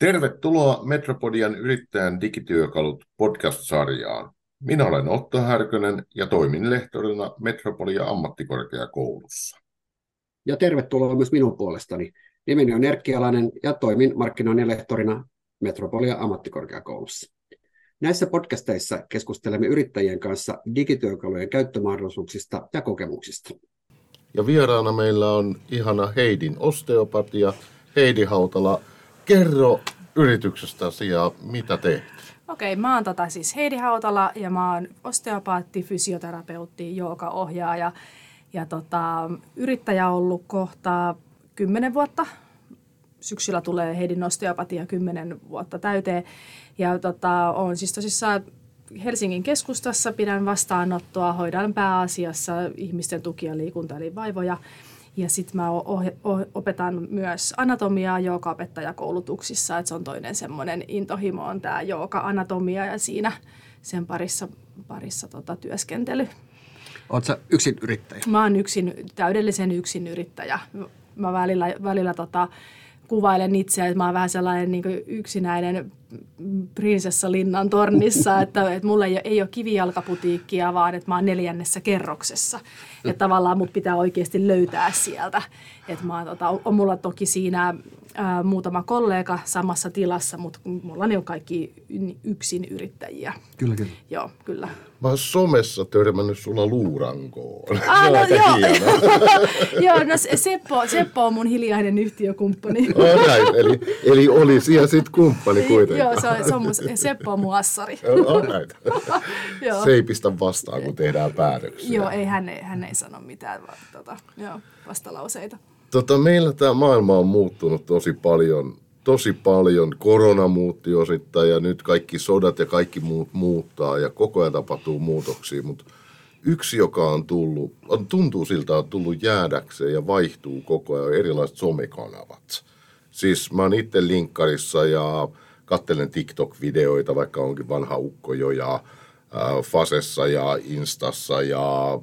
Tervetuloa Metropodian yrittäjän digityökalut podcast-sarjaan. Minä olen Otto Härkönen ja toimin lehtorina Metropolia ammattikorkeakoulussa. Ja tervetuloa myös minun puolestani. Nimeni on Erkki Alanen ja toimin markkinoinnin lehtorina Metropolia ammattikorkeakoulussa. Näissä podcasteissa keskustelemme yrittäjien kanssa digityökalujen käyttömahdollisuuksista ja kokemuksista. Ja vieraana meillä on ihana Heidin osteopatia. Heidi Hautala, kerro yrityksestäsi ja mitä teet? Okei, mä oon tota siis Heidi Hautala ja mä oon osteopaatti, fysioterapeutti, ohjaaja ja tota, yrittäjä ollut kohta kymmenen vuotta. Syksyllä tulee Heidin osteopatia kymmenen vuotta täyteen. Ja tota, on siis tosissaan Helsingin keskustassa, pidän vastaanottoa, hoidan pääasiassa ihmisten tukia, liikunta eli vaivoja. Ja sitten mä oh- opetan myös anatomiaa jooga-opettajakoulutuksissa, että se on toinen semmoinen intohimo on tämä jooga-anatomia ja siinä sen parissa, parissa tota, työskentely. Oletko yksin yrittäjä? Mä oon yksin, täydellisen yksin yrittäjä. Mä välillä, välillä tota, kuvailen itseä, että mä oon vähän sellainen niin yksinäinen prinsessa Linnan tornissa, että, että mulla ei ole, ei ole kivijalkaputiikkia, vaan että mä oon neljännessä kerroksessa. Ja tavallaan mut pitää oikeasti löytää sieltä. Että mä tota, on mulla toki siinä ää, muutama kollega samassa tilassa, mutta mulla on jo kaikki yksin yrittäjiä. Kyllä, kyllä. Joo, kyllä. Mä oon somessa törmännyt sulla luurankoon. Ah, no, joo, joo, no Seppo, Seppo on mun hiljainen yhtiökumppani. Oh, näin, eli, eli oli siellä sitten kumppani kuitenkin. Joo, se on, se on mun, Seppo on mun assari. Oh, näin. se ei pistä vastaan, kun tehdään päätöksiä. Joo, ei, hän, ei, hän ei sano mitään vaan, tota, joo, vastalauseita. Tota, meillä tämä maailma on muuttunut tosi paljon. Tosi paljon. Korona muutti osittain ja nyt kaikki sodat ja kaikki muut muuttaa ja koko ajan tapahtuu muutoksia. Mutta yksi, joka on tullut, on, tuntuu siltä, on tullut jäädäkseen ja vaihtuu koko ajan, erilaiset somekanavat. Siis mä oon itse linkkarissa ja kattelen TikTok-videoita, vaikka onkin vanha ukko jo ja äh, Fasessa ja Instassa ja äh,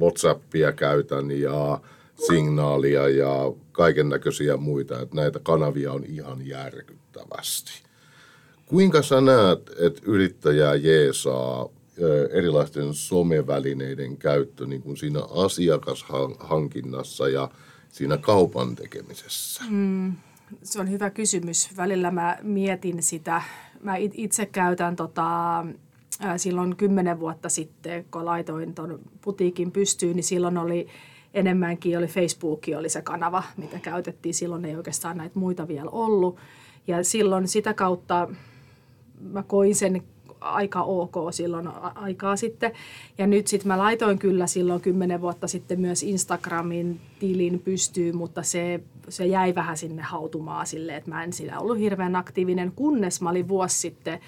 Whatsappia käytän ja signaalia ja kaiken näköisiä muita. Että näitä kanavia on ihan järkyttävästi. Kuinka sä näet, että yrittäjää jeesaa erilaisten somevälineiden käyttö niin kuin siinä asiakashankinnassa ja siinä kaupan tekemisessä? Mm, se on hyvä kysymys. Välillä mä mietin sitä. Mä itse käytän tota, silloin kymmenen vuotta sitten, kun laitoin tuon putiikin pystyyn, niin silloin oli enemmänkin oli Facebook oli se kanava, mitä käytettiin. Silloin ei oikeastaan näitä muita vielä ollut. Ja silloin sitä kautta mä koin sen aika ok silloin aikaa sitten. Ja nyt sitten mä laitoin kyllä silloin kymmenen vuotta sitten myös Instagramin tilin pystyyn, mutta se, se jäi vähän sinne hautumaan sille, että mä en siinä ollut hirveän aktiivinen, kunnes mä olin vuosi sitten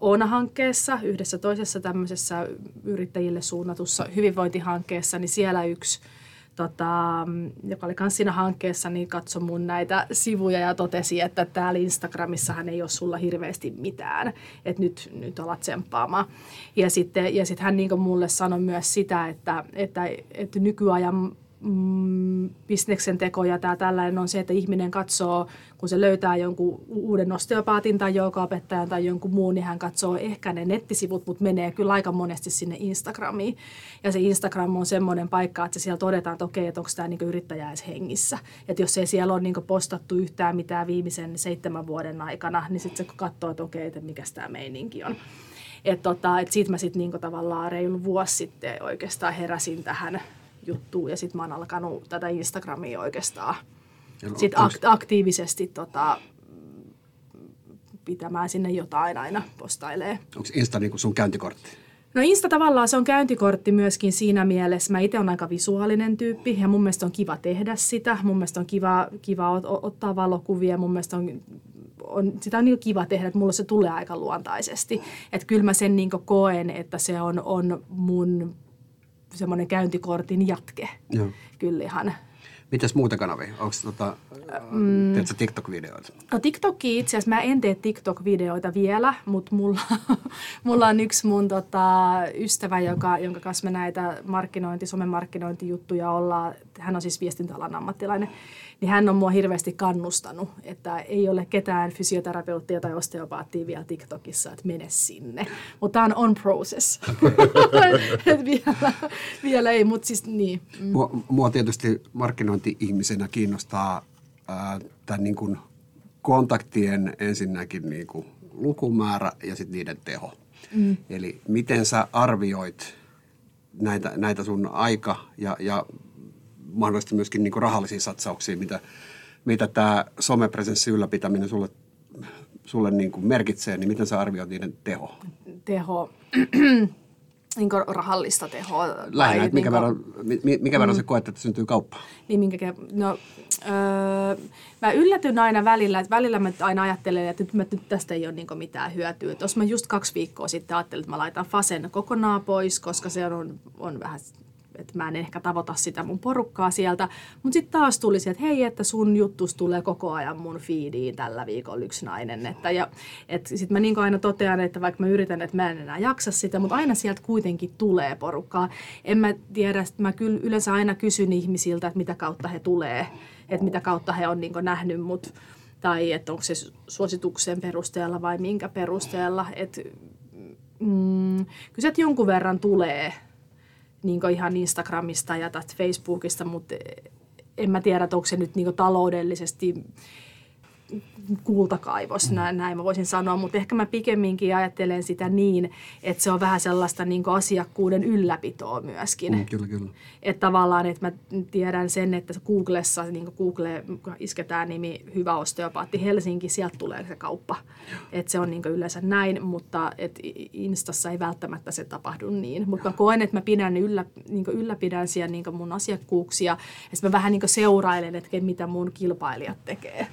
Oona-hankkeessa, yhdessä toisessa tämmöisessä yrittäjille suunnatussa hyvinvointihankkeessa, niin siellä yksi – tota, joka oli myös siinä hankkeessa, niin katsoi mun näitä sivuja ja totesi, että täällä Instagramissahan ei ole sulla hirveästi mitään, että nyt, nyt alat tsemppaamaan. Ja sitten ja sit hän niin mulle sanoi myös sitä, että, että, että nykyajan mm, bisneksen teko ja tämä tällainen on se, että ihminen katsoo, kun se löytää jonkun uuden osteopaatin tai opettajan tai jonkun muun, niin hän katsoo ehkä ne nettisivut, mutta menee kyllä aika monesti sinne Instagramiin. Ja se Instagram on semmoinen paikka, että siellä todetaan, että okei, että onko tämä niinku yrittäjä edes hengissä. Että jos ei siellä ole niinku postattu yhtään mitään viimeisen seitsemän vuoden aikana, niin sitten se katsoo, että okei, että mikä tämä meininki on. Että tota, et siitä mä sitten niinku tavallaan reilu vuosi sitten oikeastaan heräsin tähän juttuun ja sitten mä oon alkanut tätä Instagramia oikeastaan no, sit ak- aktiivisesti tota, pitämään sinne jotain aina postailee. Onko Insta niin sun käyntikortti? No Insta tavallaan se on käyntikortti myöskin siinä mielessä. Mä itse olen aika visuaalinen tyyppi ja mun mielestä on kiva tehdä sitä. Mun mielestä on kiva, kiva ottaa valokuvia. Mun mielestä on, on, sitä on niin kiva tehdä, että mulla se tulee aika luontaisesti. Että kyllä mä sen niin koen, että se on, on mun semmoinen käyntikortin jatke. Joo. Kyllä ihan. Mitäs muuta kanavia? Onko tota, mm. teetkö TikTok-videoita? No TikTokki itse asiassa, mä en tee TikTok-videoita vielä, mutta mulla, mulla on yksi mun tota, ystävä, joka, jonka kanssa me näitä markkinointi, somemarkkinointijuttuja ollaan. Hän on siis viestintäalan ammattilainen niin hän on mua hirveästi kannustanut, että ei ole ketään fysioterapeuttia tai osteopaattia vielä TikTokissa, että mene sinne. Mutta tämä on on process. vielä, vielä ei, mutta siis niin. Mm. Mua, mua tietysti markkinointi-ihmisenä kiinnostaa äh, tämän niin kuin kontaktien ensinnäkin niin kuin lukumäärä ja sitten niiden teho. Mm. Eli miten sä arvioit näitä, näitä sun aika ja, ja mahdollisesti myöskin niin kuin rahallisia satsauksia, mitä, mitä tämä somepresenssi ylläpitäminen sulle, sulle niin kuin merkitsee, niin miten sä arvioit niiden teho? Teho, niin rahallista tehoa. Lähinnä, että mikä, niin verran, mikä verran mm. sä koet, että syntyy kauppaa? Niin, minkä, no, öö, mä yllätyn aina välillä, että välillä mä aina ajattelen, että nyt, nyt tästä ei ole niin mitään hyötyä. Jos mä just kaksi viikkoa sitten ajattelin, että mä laitan Fasen kokonaan pois, koska se on, on vähän että mä en ehkä tavoita sitä mun porukkaa sieltä. Mutta sitten taas tuli se, että hei, että sun juttus tulee koko ajan mun feediin tällä viikolla yksi nainen. Että, ja, et sitten mä niin aina totean, että vaikka mä yritän, että mä en enää jaksa sitä, mutta aina sieltä kuitenkin tulee porukkaa. En mä tiedä, että mä kyllä yleensä aina kysyn ihmisiltä, että mitä kautta he tulee, että mitä kautta he on niin nähnyt mut tai että onko se suosituksen perusteella vai minkä perusteella. Että mm, kyllä se jonkun verran tulee niin ihan Instagramista ja Facebookista, mutta en mä tiedä, onko se nyt niin taloudellisesti kultakaivos, näin, näin mä voisin sanoa, mutta ehkä mä pikemminkin ajattelen sitä niin, että se on vähän sellaista niin asiakkuuden ylläpitoa myöskin. Mm, kyllä, kyllä. Että tavallaan, että mä tiedän sen, että Googlessa, niin kuin Google isketään nimi Hyvä osteopaatti Helsinki, sieltä tulee se kauppa. Että se on niin yleensä näin, mutta et Instassa ei välttämättä se tapahdu niin. Mutta mä koen, että mä pidän yllä, niin ylläpidän siellä niin mun asiakkuuksia, ja mä vähän niin seurailen, että mitä mun kilpailijat tekee.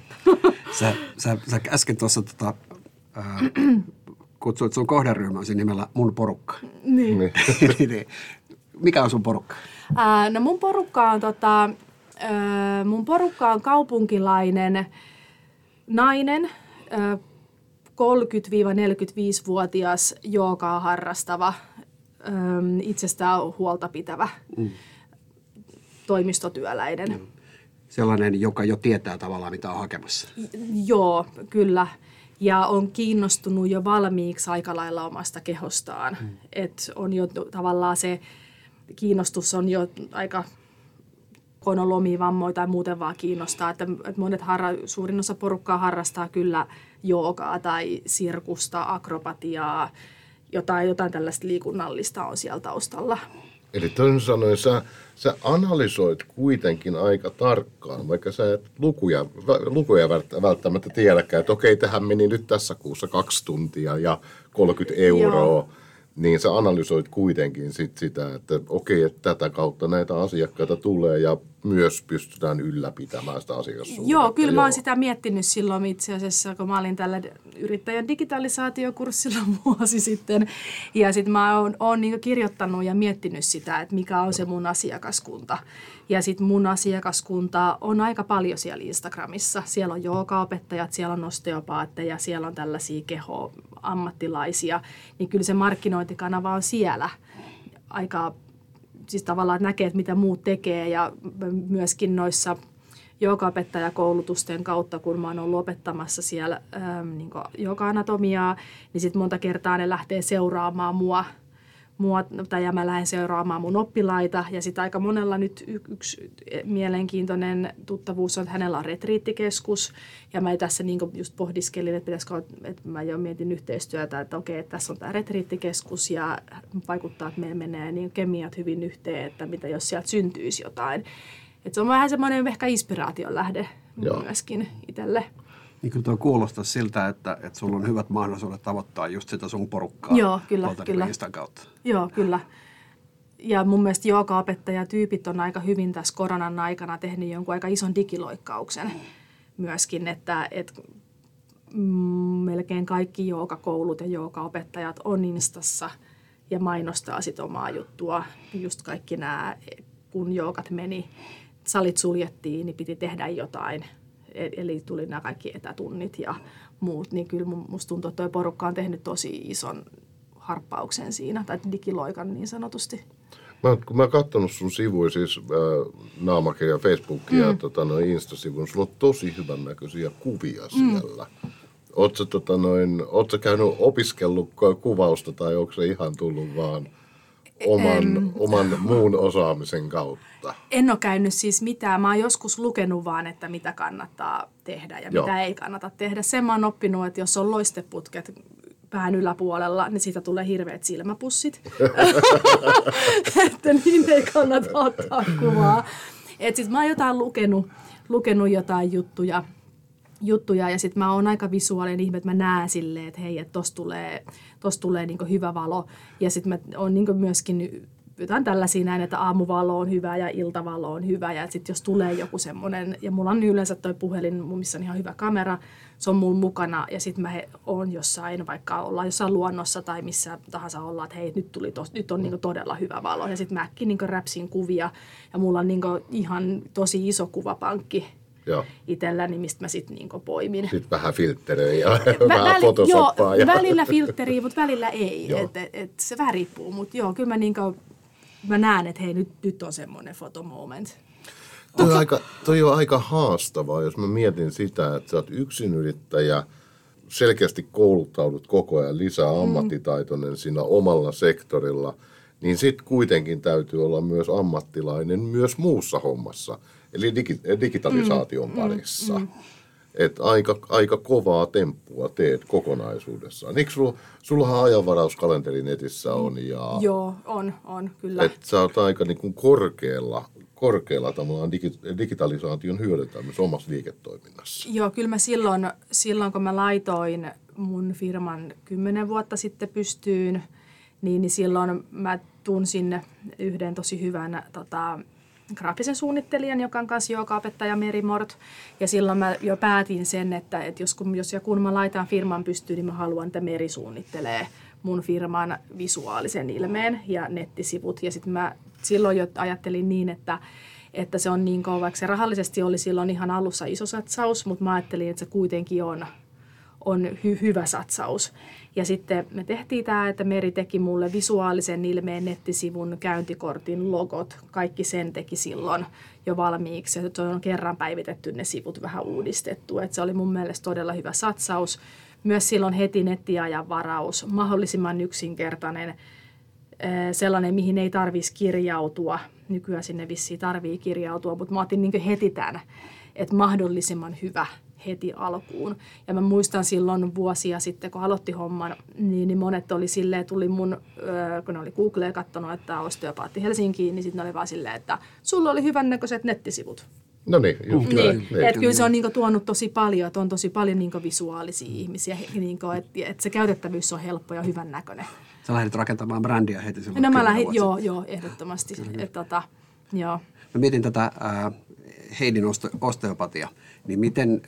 Sä, sä, sä äsken tuossa tota, äh, kutsuit sun kohderyhmäsi nimellä mun porukka. Niin. niin. niin. Mikä on sun porukka? Äh, no mun porukka on, tota, äh, mun porukka on kaupunkilainen nainen, äh, 30-45-vuotias joogaa harrastava, ähm, itsestään huolta pitävä mm. toimistotyöläinen. Mm sellainen, joka jo tietää tavallaan, mitä on hakemassa. Joo, kyllä. Ja on kiinnostunut jo valmiiksi aika lailla omasta kehostaan. Hmm. Et on jo tavallaan se kiinnostus on jo aika konolomivammoja tai muuten vaan kiinnostaa. Että, että monet harra, suurin osa porukkaa harrastaa kyllä joogaa tai sirkusta, akrobatiaa, jotain, jotain tällaista liikunnallista on siellä taustalla. Eli toisin sanoen sä, sä analysoit kuitenkin aika tarkkaan, vaikka sä et lukuja, lukuja välttämättä tiedäkään, että okei, tähän meni nyt tässä kuussa kaksi tuntia ja 30 euroa. Joo niin sä analysoit kuitenkin sit sitä, että okei, että tätä kautta näitä asiakkaita tulee ja myös pystytään ylläpitämään sitä asiakassuhdetta. Joo, kyllä Joo. mä oon sitä miettinyt silloin itse asiassa, kun mä olin tällä yrittäjän digitalisaatiokurssilla vuosi sitten. Ja sitten mä oon, oon niin kirjoittanut ja miettinyt sitä, että mikä on se mun asiakaskunta. Ja sitten mun asiakaskunta on aika paljon siellä Instagramissa. Siellä on joogaopettajat, siellä on osteopaatteja, siellä on tällaisia keho-ammattilaisia. Niin kyllä se markkinointikanava on siellä aika, siis tavallaan näkee, että mitä muut tekee. Ja myöskin noissa joogaopettajakoulutusten kautta, kun mä oon ollut opettamassa siellä ähm, niin joka-anatomiaa, niin sitten monta kertaa ne lähtee seuraamaan mua – mua, tai ja mä lähden seuraamaan mun oppilaita. Ja sitten aika monella nyt y- yksi mielenkiintoinen tuttavuus on, että hänellä on retriittikeskus. Ja mä tässä niin just pohdiskelin, että pitäisikö, että mä jo mietin yhteistyötä, että okei, että tässä on tämä retriittikeskus ja vaikuttaa, että meillä menee niin kemiat hyvin yhteen, että mitä jos sieltä syntyisi jotain. Että se on vähän semmoinen ehkä inspiraation lähde Joo. myöskin itselle. Niin kyllä tuo kuulostaa siltä, että, että sulla on hyvät mahdollisuudet tavoittaa just sitä sun porukkaa Joo, kyllä, kyllä. kautta. Joo, kyllä. Ja mun mielestä tyypit on aika hyvin tässä koronan aikana tehnyt jonkun aika ison digiloikkauksen myöskin, että, että mm, melkein kaikki joogakoulut ja joogaopettajat on Instassa ja mainostaa sit omaa juttua. Just kaikki nämä, kun joogat meni salit suljettiin, niin piti tehdä jotain. E- eli tuli nämä kaikki etätunnit ja muut, niin kyllä musta tuntuu, että tuo porukka on tehnyt tosi ison harppauksen siinä, tai digiloikan niin sanotusti. Mä, kun mä oon katsonut sun sivuja, siis äh, Naamakirja Facebookia mm. ja tota, noin Insta-sivun, sulla on tosi hyvän näköisiä kuvia mm. siellä. Oletko tota, noin, käynyt opiskellut kuvausta tai onko se ihan tullut vaan oman, en, oman muun osaamisen kautta? En ole käynyt siis mitään. Mä oon joskus lukenut vaan, että mitä kannattaa tehdä ja Joo. mitä ei kannata tehdä. Sen mä oon oppinut, että jos on loisteputket pään yläpuolella, niin siitä tulee hirveät silmäpussit. että niin ei kannata ottaa kuvaa. Et sit mä oon jotain lukenut, lukenut jotain juttuja, juttuja ja sitten mä oon aika visuaalinen ihme, että mä näen silleen, että hei, että tossa tulee, tossa tulee niinku hyvä valo. Ja sitten mä oon niinku myöskin jotain tällaisia näin, että aamuvalo on hyvä ja iltavalo on hyvä. Ja sitten jos tulee joku semmoinen, ja mulla on yleensä toi puhelin, missä on ihan hyvä kamera, se on mulla mukana. Ja sitten mä oon jossain, vaikka ollaan jossain luonnossa tai missä tahansa ollaan, että hei, nyt, tuli tos, nyt on niinku todella hyvä valo. Ja sitten mä äkkiä niinku räpsin kuvia. Ja mulla on niinku ihan tosi iso kuvapankki Joo. itselläni, mistä mä sitten niinku poimin. Sitten vähän filtteröi ja Vä, vähän fotosoppaa. Joo, ja... välillä filtteriä, mutta välillä ei. et, et, et, se vähän riippuu, mutta joo, kyllä mä niinku mä näen, että hei, nyt, nyt on semmoinen fotomoment. Toi, okay. aika, toi on aika haastavaa, jos mä mietin sitä, että sä oot yksinyrittäjä, selkeästi kouluttaudut koko ajan lisää mm. ammattitaitoinen siinä omalla sektorilla, niin sitten kuitenkin täytyy olla myös ammattilainen myös muussa hommassa, eli digi, digitalisaation mm. parissa. Mm. Että aika, aika kovaa temppua teet kokonaisuudessaan. Eikö sulla, sullahan ajanvarauskalenteri netissä on? Ja, Joo, on, on kyllä. Että sä oot aika niin kuin korkealla, korkealla tavallaan digi, digitalisaation hyödyntämisessä omassa liiketoiminnassa. Joo, kyllä mä silloin, silloin kun mä laitoin mun firman kymmenen vuotta sitten pystyyn, niin, niin silloin mä tunsin yhden tosi hyvän tota, graafisen suunnittelijan, joka on kanssa joka-opettaja Merimort. Ja silloin mä jo päätin sen, että, että jos, kun, jos ja kun mä laitan firman pystyyn, niin mä haluan, että Meri suunnittelee mun firman visuaalisen ilmeen ja nettisivut. Ja sitten mä silloin jo ajattelin niin, että, että se on niin kauan, vaikka se rahallisesti oli silloin ihan alussa iso satsaus, mutta mä ajattelin, että se kuitenkin on on hy- hyvä satsaus. Ja sitten me tehtiin tämä, että Meri teki mulle visuaalisen ilmeen nettisivun, käyntikortin, logot, kaikki sen teki silloin jo valmiiksi. Se on kerran päivitetty ne sivut, vähän uudistettu. Et se oli mun mielestä todella hyvä satsaus. Myös silloin heti nettiajan varaus, mahdollisimman yksinkertainen, sellainen, mihin ei tarvitsisi kirjautua. Nykyään sinne vissiin tarvii kirjautua, mutta mä otin niin heti tämän, että mahdollisimman hyvä heti alkuun. Ja mä muistan silloin vuosia sitten, kun aloitti homman, niin, niin monet oli silleen, tuli mun, kun ne oli Googleen katsonut, että osteopaatti Helsinkiin, niin sitten ne oli vaan silleen, että sulla oli hyvännäköiset nettisivut. No niin, just niin, niin. niin. Että kyllä se on niinku tuonut tosi paljon, että on tosi paljon niinku visuaalisia ihmisiä, niinku, että et se käytettävyys on helppo ja hyvännäköinen. Sä lähdit rakentamaan brändiä heti silloin. No mä lähdin, joo, joo, ehdottomasti. Et, tota, joo. Mä mietin tätä äh, Heidin osteopatia, niin miten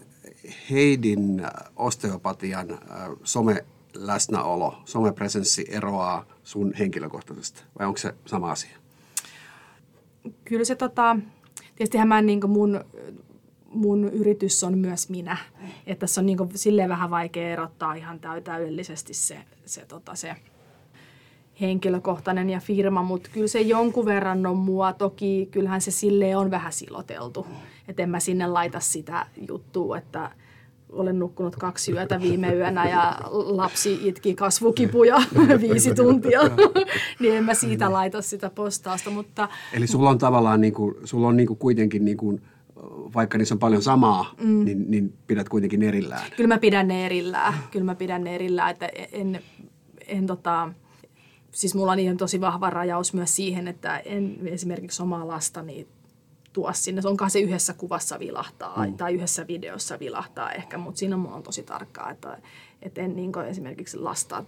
Heidin osteopatian äh, some läsnäolo, somepresenssi eroaa sun henkilökohtaisesta vai onko se sama asia? Kyllä se tota, tietysti mä niin mun, mun yritys on myös minä. Että tässä on niin silleen vähän vaikea erottaa ihan täydellisesti se, se, tota, se henkilökohtainen ja firma, mutta kyllä se jonkun verran on mua. Toki kyllähän se sille on vähän siloteltu. Että en mä sinne laita sitä juttua, että olen nukkunut kaksi yötä viime yönä ja lapsi itki kasvukipuja viisi tuntia, niin en mä siitä laita sitä postausta. Mutta... Eli sulla on tavallaan niin kuin, sulla on niin kuin kuitenkin niin kuin, vaikka niissä on paljon samaa, mm. niin, niin pidät kuitenkin erillään. Kyllä mä pidän ne erillään. Kyllä mä pidän ne erillään, että en, en tota, siis mulla on ihan tosi vahva rajaus myös siihen, että en esimerkiksi omaa lastani tuo sinne. Onkaan se yhdessä kuvassa vilahtaa mm. tai yhdessä videossa vilahtaa ehkä, mutta siinä mulla on tosi tarkkaa, että, että en niin esimerkiksi lasta,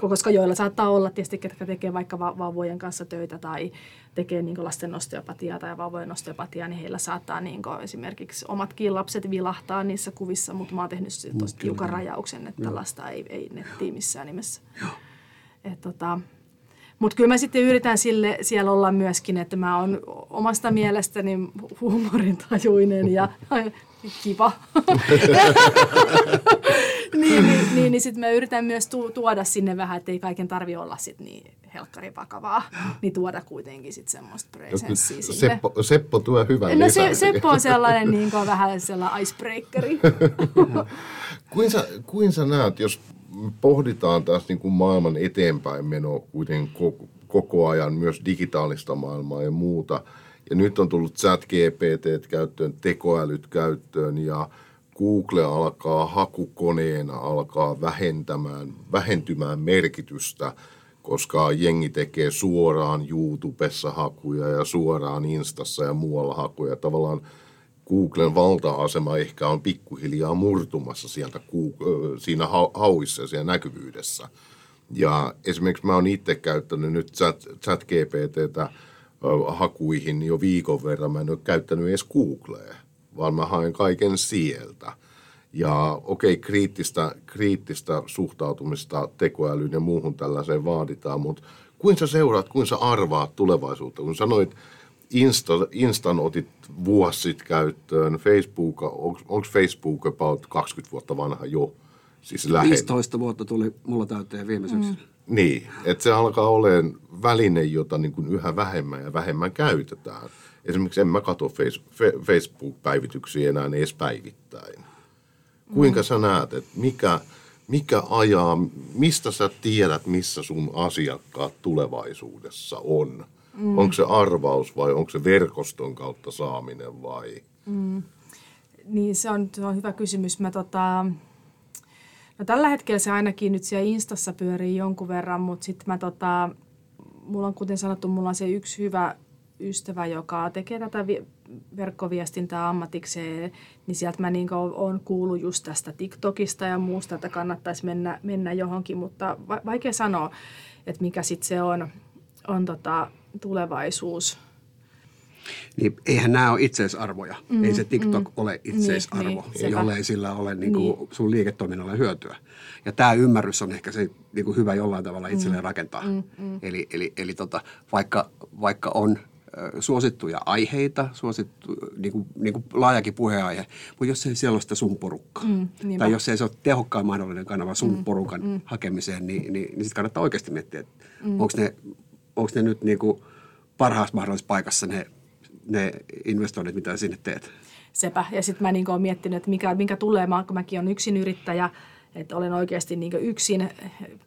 koska joilla saattaa olla tietysti, ketkä tekee vaikka vauvojen kanssa töitä tai tekee niin lasten osteopatiaa tai vauvojen osteopatiaa, niin heillä saattaa niin esimerkiksi omatkin lapset vilahtaa niissä kuvissa, mutta mä oon tehnyt tosi tiukan rajauksen, että Joo. lasta ei, ei nettiin missään nimessä. Joo. Et tota, Mutta kyllä mä sitten yritän sille siellä olla myöskin, että mä oon omasta mielestäni huumorintajuinen ja kiva. niin, niin, niin, niin sitten mä yritän myös tu- tuoda sinne vähän, että ei kaiken tarvi olla sit niin helkkari vakavaa, niin tuoda kuitenkin sitten semmoista presenssiä sinne. Seppo, Seppo tuo hyvän No se, Seppo on sellainen niin kuin, vähän sellainen icebreakeri. kuin, sä, kuin sä näet, jos pohditaan taas niin kuin maailman eteenpäin meno kuitenkin koko, koko ajan, myös digitaalista maailmaa ja muuta, ja nyt on tullut chat GPT käyttöön, tekoälyt käyttöön ja Google alkaa hakukoneena alkaa vähentämään, vähentymään merkitystä, koska jengi tekee suoraan YouTubessa hakuja ja suoraan Instassa ja muualla hakuja. Tavallaan Googlen valta-asema ehkä on pikkuhiljaa murtumassa sieltä siinä hauissa ja siellä näkyvyydessä. Ja esimerkiksi mä oon itse käyttänyt nyt chat, chat GPTtä hakuihin jo viikon verran. Mä en ole käyttänyt edes Googlea, vaan mä haen kaiken sieltä. Ja okei, okay, kriittistä, kriittistä suhtautumista tekoälyyn ja muuhun tällaiseen vaaditaan, mutta kuinka sä seuraat, kuinka sä arvaat tulevaisuutta? Kun sanoit, Insta, Instan otit vuosi sitten käyttöön, Facebook, onko Facebook about 20 vuotta vanha jo? Siis lähen. 15 vuotta tuli mulla täyteen viime syksynä. Mm. Niin, että se alkaa olemaan väline, jota niin kuin yhä vähemmän ja vähemmän käytetään. Esimerkiksi en mä katso Facebook-päivityksiä enää edes päivittäin. Kuinka mm. sä näet, että mikä, mikä ajaa, mistä sä tiedät, missä sun asiakkaat tulevaisuudessa on? Mm. Onko se arvaus vai onko se verkoston kautta saaminen vai? Mm. Niin, se on, se on hyvä kysymys. Mä tota, No tällä hetkellä se ainakin nyt siellä Instassa pyörii jonkun verran, mutta sitten mä tota, mulla on kuten sanottu, mulla on se yksi hyvä ystävä, joka tekee tätä vi- verkkoviestintää ammatikseen, niin sieltä mä niin olen kuullut just tästä TikTokista ja muusta, että kannattaisi mennä, mennä johonkin, mutta va- vaikea sanoa, että mikä sitten se on, on tota tulevaisuus. Niin eihän nämä ole itseisarvoja. Mm, ei se TikTok mm, ole niin, itseisarvo, niin, jolle ei sillä ole niin kuin niin. sun liiketoiminnalle hyötyä. Ja tämä ymmärrys on ehkä se niin kuin hyvä jollain tavalla itselleen mm, rakentaa. Mm, mm. Eli, eli, eli tota, vaikka, vaikka on suosittuja aiheita, suosittu, niin kuin, niin kuin laajakin puheenaihe, mutta jos ei siellä ole sitä sun porukkaa, mm, tai jos ei se ole tehokkaan mahdollinen kanava sun mm, porukan mm. hakemiseen, niin, niin, niin sitten kannattaa oikeasti miettiä, että mm. onko ne, onko ne nyt niin kuin parhaassa mahdollisessa paikassa ne ne investoinnit, mitä sinne teet. Sepä. Ja sitten mä niin olen miettinyt, että mikä, minkä tulee, kun mäkin olen yksin yrittäjä, että olen oikeasti niin yksin,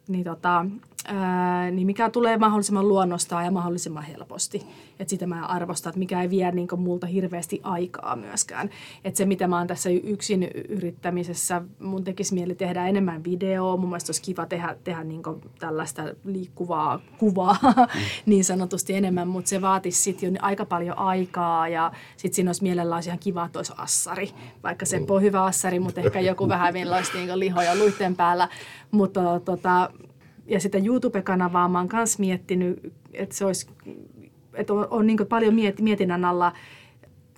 niin, tota, ää, niin mikä tulee mahdollisimman luonnostaan ja mahdollisimman helposti. Että sitä mä arvostan, että mikä ei vie niin multa hirveästi aikaa myöskään. Että se, mitä mä oon tässä yksin yrittämisessä, mun tekisi mieli tehdä enemmän videoa. Mun mielestä olisi kiva tehdä, tehdä niin tällaista liikkuvaa kuvaa niin sanotusti enemmän, mutta se vaatisi sitten jo aika paljon aikaa ja sitten siinä olisi mielellä olisi ihan kiva, että olisi assari. Vaikka se on hyvä assari, mutta ehkä joku vähän millä olisi niin lihoja luitten päällä. Mutta tota, ja sitä YouTube-kanavaa mä oon myös miettinyt, että se olisi, että on, on niin paljon miet, mietinnän alla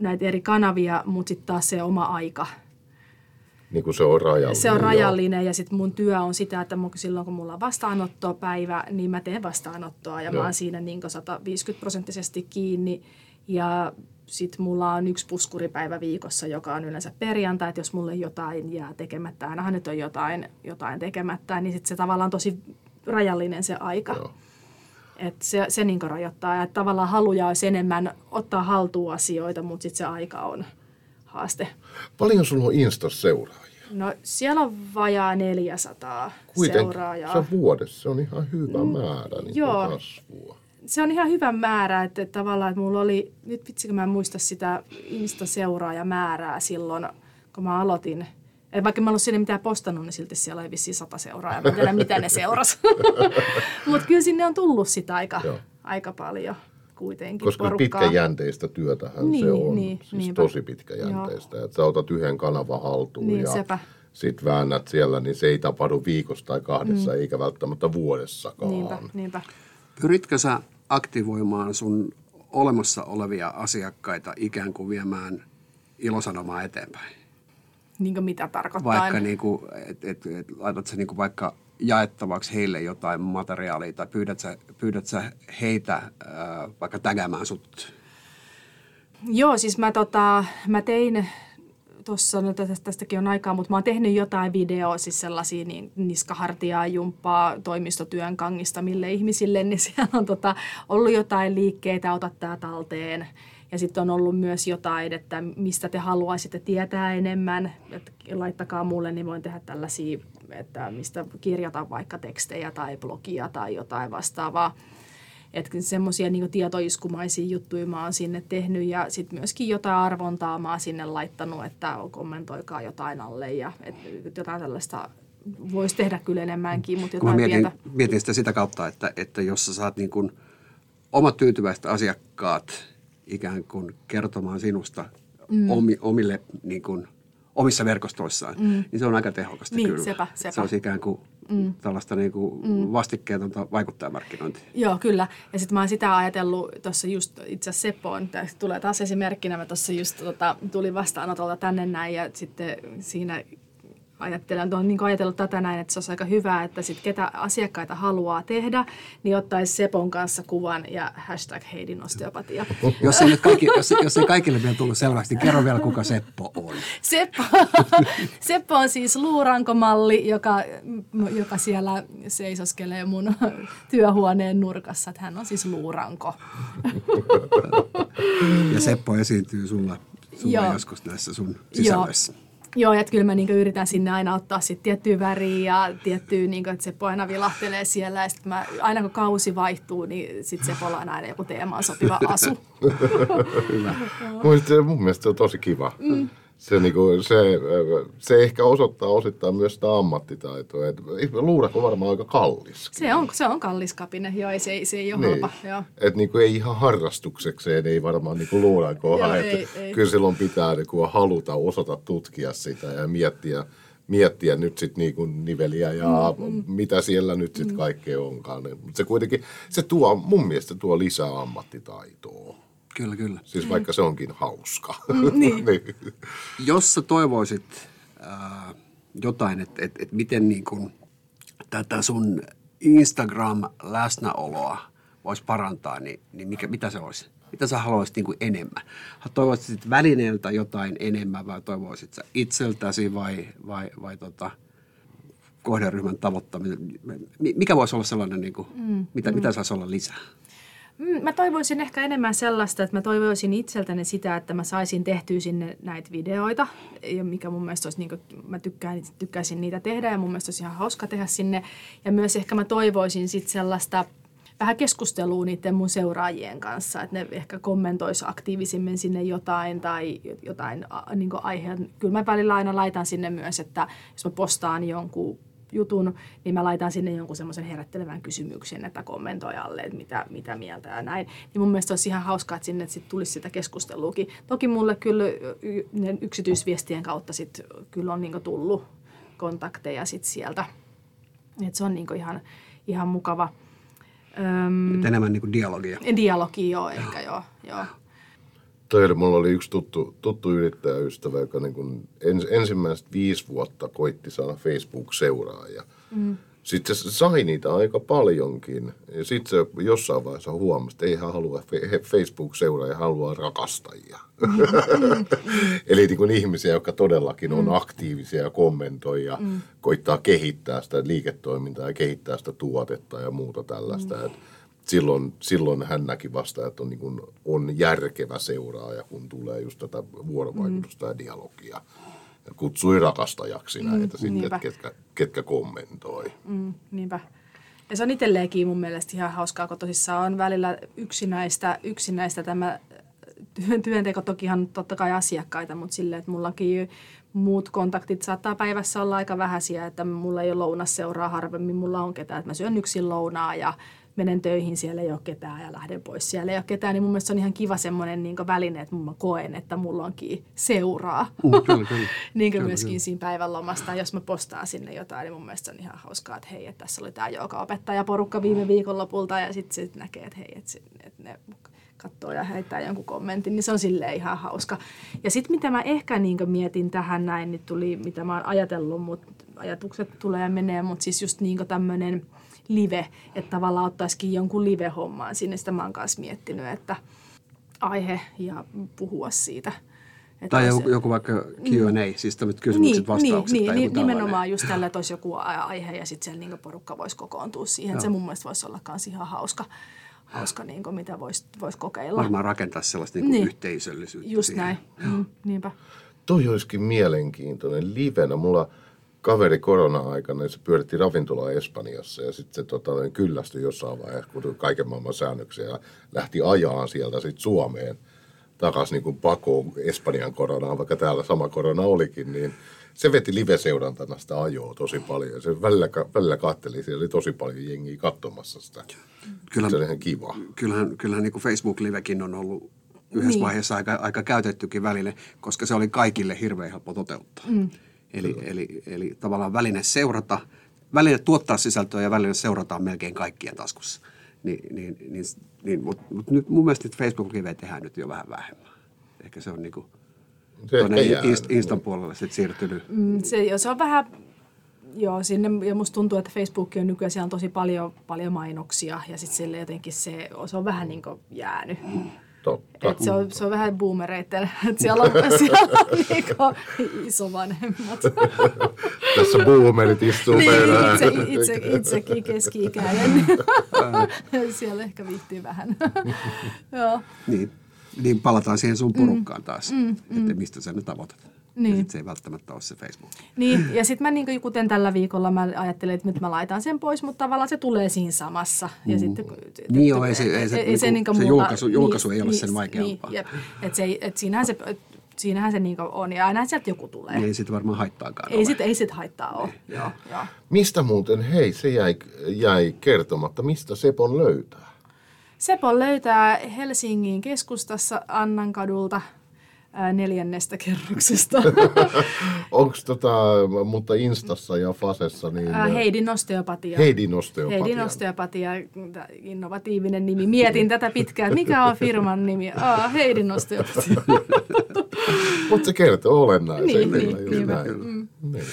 näitä eri kanavia, mutta sitten taas se oma aika. Niin kuin se on rajallinen. Se on rajallinen joo. ja sitten mun työ on sitä, että silloin kun mulla on vastaanottopäivä, niin mä teen vastaanottoa ja joo. mä oon siinä niin 150 prosenttisesti kiinni. Ja sitten mulla on yksi puskuripäivä viikossa, joka on yleensä perjantai, että jos mulle jotain jää tekemättä, ainahan nyt on jotain, jotain tekemättä, niin sitten se tavallaan tosi rajallinen se aika. Joo. Et se, se niin rajoittaa, että tavallaan haluja olisi enemmän ottaa haltuun asioita, mutta sitten se aika on haaste. Paljon sulla on Instas seuraajia? No siellä on vajaa 400 Kuitenkin seuraajaa. se on vuodessa, se on ihan hyvä mm, määrä niin Joo. kasvua se on ihan hyvä määrä, että, että tavallaan, että mulla oli, nyt vitsikö mä en muista sitä Insta-seuraajamäärää silloin, kun mä aloitin. Vaikka mä en ollut sinne mitään postannut, niin silti siellä oli vissiin sata seuraajaa. Mä en tiedä, mitä ne seurasi. Mutta kyllä sinne on tullut sitä aika, aika paljon kuitenkin Koska porukkaa. pitkäjänteistä työtähän niin, se on. Niin, siis niinpä. tosi pitkäjänteistä. Että sä otat yhden kanavan haltuun niin, ja sepä. sit väännät siellä, niin se ei tapahdu viikossa tai kahdessa, mm. eikä välttämättä vuodessakaan. Niinpä, niinpä. Pyritkö sä aktivoimaan sun olemassa olevia asiakkaita ikään kuin viemään ilosanomaa eteenpäin? Niin kuin mitä tarkoittaa? Vaikka niin kuin, et, et, et, laitat sä niin kuin vaikka jaettavaksi heille jotain materiaalia tai pyydät sä, pyydät sä heitä ää, vaikka tägäämään sut? Joo, siis mä, tota, mä tein tuossa, no tästäkin on aikaa, mutta mä oon tehnyt jotain videoa, siis sellaisia niin niskahartiaa, jumppaa, toimistotyön kangista mille ihmisille, niin siellä on tota, ollut jotain liikkeitä, ota tää talteen. Ja sitten on ollut myös jotain, että mistä te haluaisitte tietää enemmän, että laittakaa mulle, niin voin tehdä tällaisia, että mistä kirjata vaikka tekstejä tai blogia tai jotain vastaavaa. Että semmoisia niin tietoiskumaisia juttuja mä oon sinne tehnyt ja sitten myöskin jotain arvontaa mä oon sinne laittanut, että kommentoikaa jotain alle ja et jotain tällaista voisi tehdä kyllä enemmänkin, mutta jotain mä mietin, pientä. mietin sitä sitä kautta, että, että jos sä saat niin kuin omat tyytyväiset asiakkaat ikään kuin kertomaan sinusta mm. omi, omille niin kuin, omissa verkostoissaan, mm. niin se on aika tehokasta Niin, kyllä. sepä, sepä. Se on ikään kuin mm. tällaista niin kuin mm. vastikkeetonta vaikuttajamarkkinointia. Joo, kyllä. Ja sitten mä oon sitä ajatellut tuossa just, itse asiassa Seppo on, tulee taas esimerkkinä, mä tuossa just tota, tulin vastaanotolta tänne näin ja sitten siinä ajattelen, on niin ajatellut tätä näin, että se olisi aika hyvä, että sit ketä asiakkaita haluaa tehdä, niin ottaisi Sepon kanssa kuvan ja hashtag Heidin osteopatia. Jos ei, nyt kaikki, jos, jos ei kaikille vielä tullut selväksi, niin kerro vielä, kuka Seppo on. Seppo, Seppo on siis luurankomalli, joka, joka siellä seisoskelee mun työhuoneen nurkassa. Että hän on siis luuranko. Ja Seppo esiintyy sulla, sulla Joo. joskus näissä sun sisällöissä. Joo, että kyllä mä niinku yritän sinne aina ottaa sit tiettyä väriä ja tiettyä, niinku, että Seppo aina vilahtelee siellä. Ja sit mä, aina kun kausi vaihtuu, niin sit Sepolla on aina joku teemaan sopiva asu. Mun, se, mun mielestä se on tosi kiva. Mm. Se, niinku, se, se ehkä osoittaa osittain myös sitä ammattitaitoa. Et luurak on varmaan aika kallis. Se on, se on kallis kapine, joo, ei, se, ei- se ei ole halpa. Joo. Et niinku ei ihan harrastuksekseen, ei varmaan niinku luurankoa. Joo, että ei, ei. Kyllä silloin pitää niinku haluta osata tutkia sitä ja miettiä, miettiä nyt sitten niinku niveliä ja mm, mitä siellä nyt sitten kaikkea onkaan. Mutta se kuitenkin, se tuo, mun mielestä tuo lisää ammattitaitoa. Kyllä, kyllä. Siis vaikka se onkin hauska. niin. niin. Jos sä toivoisit äh, jotain, että et, et miten niin kun tätä sun Instagram-läsnäoloa voisi parantaa, niin, niin mikä, mitä se olisi? Mitä sä haluaisit niin kuin enemmän? Toivoisit välineeltä jotain enemmän vai toivoisit sä itseltäsi vai, vai, vai tota, kohderyhmän tavoittaminen? Mi- Mikä voisi olla sellainen, niin kuin, mm, mitä, mm. mitä saisi olla lisää? Mm, Mä toivoisin ehkä enemmän sellaista, että mä toivoisin itseltäni sitä, että mä saisin tehtyä sinne näitä videoita, mikä mun mielestä olisi, niin kuin, mä tykkään, tykkäisin niitä tehdä ja mun mielestä olisi ihan hauska tehdä sinne. Ja myös ehkä mä toivoisin sitten sellaista vähän keskustelua niiden mun seuraajien kanssa, että ne ehkä kommentoisi aktiivisimmin sinne jotain tai jotain niin aiheen. Kyllä mä välillä aina laitan sinne myös, että jos mä postaan jonkun jutun, niin mä laitan sinne jonkun semmoisen herättelevän kysymyksen, että kommentoijalle, että mitä, mitä mieltä ja näin. Niin mun mielestä olisi ihan hauskaa, että sinne sit tulisi sitä keskusteluakin. Toki mulle kyllä yksityisviestien kautta sit kyllä on niinku tullut kontakteja sit sieltä. Et se on niinku ihan, ihan mukava. Öm, Et enemmän niin kuin dialogia. dialogi joo, ehkä joo. joo. Toi oli, mulla oli yksi tuttu, tuttu yrittäjäystävä, joka niin kuin ens, ensimmäiset viisi vuotta koitti saada Facebook-seuraajia. Mm. Sitten se sai niitä aika paljonkin. Ja sitten se jossain vaiheessa huomasi, että ei hän halua Facebook-seuraajia, haluaa rakastajia. Eli niin kuin ihmisiä, jotka todellakin on aktiivisia ja kommentoi ja koittaa kehittää sitä liiketoimintaa ja kehittää sitä tuotetta ja muuta tällaista. Et silloin, silloin hän näki vasta, että on, niin kuin, on järkevä seuraaja, kun tulee just tätä vuorovaikutusta ja dialogia. Ja kutsui rakastajaksi näitä mm, sitten, että ketkä, ketkä kommentoi. Mm, niinpä. Ja se on itselleenkin mun mielestä ihan hauskaa, kun tosissaan on välillä yksinäistä, yksinäistä tämä työn- työnteko. Tokihan totta kai asiakkaita, mutta silleen, että mullakin muut kontaktit saattaa päivässä olla aika vähäisiä, että mulla ei ole lounas seuraa harvemmin, mulla on ketään, että mä syön yksin lounaa ja menen töihin, siellä ei ole ketään ja lähden pois, siellä ei ole ketään, niin mun mielestä se on ihan kiva semmoinen niin väline, että mä koen, että mulla onkin seuraa. Mm, kyllä, kyllä. niin kuin Kyllä, myöskin kyllä. siinä päivän lomasta. Jos mä postaan sinne jotain, niin mun mielestä se on ihan hauskaa, että hei, että tässä oli tämä joka opettaja porukka viime viikonlopulta ja sitten sit näkee, että hei, että, että ne katsoo ja heittää jonkun kommentin, niin se on silleen ihan hauska. Ja sitten mitä mä ehkä niin mietin tähän näin, niin tuli, mitä mä oon ajatellut, mutta ajatukset tulee ja menee, mutta siis just niin tämmöinen live, että tavallaan ottaisikin jonkun live-hommaan sinne, sitä mä oon kanssa miettinyt, että aihe ja puhua siitä – että tai joku, joku vaikka Q&A, mm. siis tämmöiset kysymykset, niin, vastaukset. Niin, tai niin nimenomaan just tällä, että olisi joku aihe ja sitten siellä niin porukka voisi kokoontua siihen. Joo. Se mun mielestä voisi olla myös ihan hauska, hauska niin kuin, mitä voisi vois kokeilla. Varmaan rakentaa sellaista niin kuin niin. yhteisöllisyyttä Just siihen. näin, mm, niinpä. Toi olisikin mielenkiintoinen livenä. Mulla kaveri korona-aikana, se pyöritti ravintolaa Espanjassa ja sitten se tota, kyllästyi jossain vaiheessa, kun kaiken maailman säännöksiä ja lähti ajaan sieltä sitten Suomeen – takaisin niin pakoon Espanjan koronaan, vaikka täällä sama korona olikin, niin se veti live-seurantana sitä ajoa tosi paljon. Se välillä, välillä katteli, siellä oli tosi paljon jengiä katsomassa sitä. Kyllä, se oli ihan kiva. Kyllähän, kyllähän niin Facebook-livekin on ollut yhdessä niin. vaiheessa aika, aika käytettykin väline, koska se oli kaikille hirveän helppo toteuttaa. Mm. Eli, eli, eli tavallaan väline seurata, väline tuottaa sisältöä ja väline seurataan melkein kaikkien taskussa. Niin, niin, niin, niin, mutta mut nyt mun mielestä Facebook-live tehdään nyt jo vähän vähemmän. Ehkä se on niinku tuonne Inst, Instan puolelle sitten siirtynyt. Mm, se, se on vähän, joo, sinne, ja musta tuntuu, että Facebook on nykyään, siellä on tosi paljon, paljon mainoksia, ja sitten sille jotenkin se, se on vähän niin kuin jäänyt. Totta. Et se, on, se on vähän boomereiden, että siellä on, siellä on niinku isovanhemmat. Tässä boomerit istuu niin, meillä. Itse, itse, itsekin keski-ikäinen. siellä ehkä viihtyy vähän. Joo. Niin. niin palataan siihen sun porukkaan taas, mm, mm, että mistä sä nyt tavoitat. Niin. Ja sit se ei välttämättä ole se Facebook. Niin, ja sitten mä niin kuten tällä viikolla mä ajattelin, että nyt mä laitan sen pois, mutta tavallaan se tulee siinä samassa. Ja mm. sitten, niin joo, ei se, ei se, ei se, niinku, se julkaisu, julkaisu niin, ei ole niin, sen vaikeampaa. Niin, et se, et siinähän se, siinähän se niin on, ja aina sieltä joku tulee. Ei sitten varmaan haittaakaan Ei sitten ei sit haittaa ole, niin. joo, joo. Mistä muuten, hei, se jäi, jäi kertomatta, mistä Sepon löytää? Sepon löytää Helsingin keskustassa Annankadulta – neljännestä kerroksesta. Onko tota, mutta Instassa ja Fasessa niin... Heidin osteopatia. Heidin osteopatia. Heidin osteopatia, innovatiivinen nimi. Mietin tätä pitkään, mikä on firman nimi. Ah, Heidin osteopatia. mutta se kertoo olennaisen. Niin, niin, niin, näin. Mm. niin.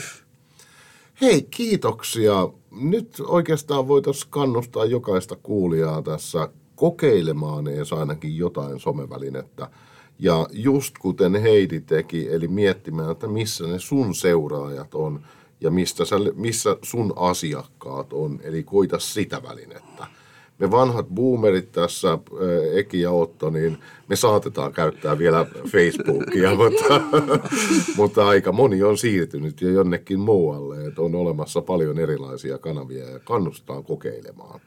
Hei, kiitoksia. Nyt oikeastaan voitaisiin kannustaa jokaista kuulijaa tässä kokeilemaan edes ainakin jotain somevälinettä – ja just kuten Heidi teki, eli miettimään, että missä ne sun seuraajat on ja mistä sä, missä sun asiakkaat on, eli koita sitä välinettä. Me vanhat boomerit tässä, äh, Eki ja Otto, niin me saatetaan käyttää vielä Facebookia, mutta, mutta aika moni on siirtynyt jo jonnekin muualle, että on olemassa paljon erilaisia kanavia ja kannustaa kokeilemaan.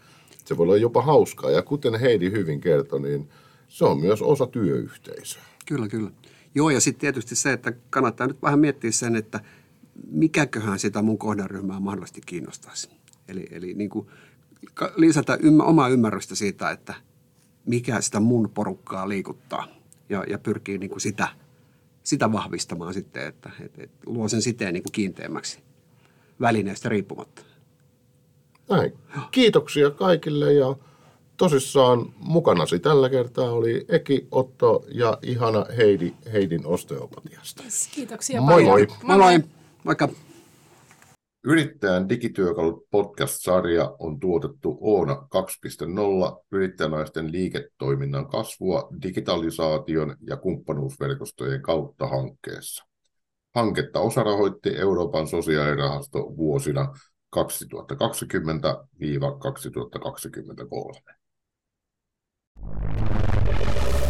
Se voi olla jopa hauskaa, ja kuten Heidi hyvin kertoi, niin – se on myös osa työyhteisöä. Kyllä, kyllä. Joo, ja sitten tietysti se, että kannattaa nyt vähän miettiä sen, että mikäköhän sitä mun kohderyhmää mahdollisesti kiinnostaisi. Eli, eli niin kuin lisätä ymmä, omaa ymmärrystä siitä, että mikä sitä mun porukkaa liikuttaa ja, ja pyrkii niin kuin sitä, sitä vahvistamaan sitten, että, että, että luo sen siteen niin kuin kiinteämmäksi välineestä riippumatta. Näin. Kiitoksia kaikille ja tosissaan mukanasi tällä kertaa oli Eki, Otto ja ihana Heidi Heidin osteopatiasta. Kiitoksia moi paljon. Moi moi. moi, moi. Moikka. Yrittäjän digityökalut podcast-sarja on tuotettu Oona 2.0 yrittäjänaisten liiketoiminnan kasvua digitalisaation ja kumppanuusverkostojen kautta hankkeessa. Hanketta osarahoitti Euroopan sosiaalirahasto vuosina 2020-2023. なるほど。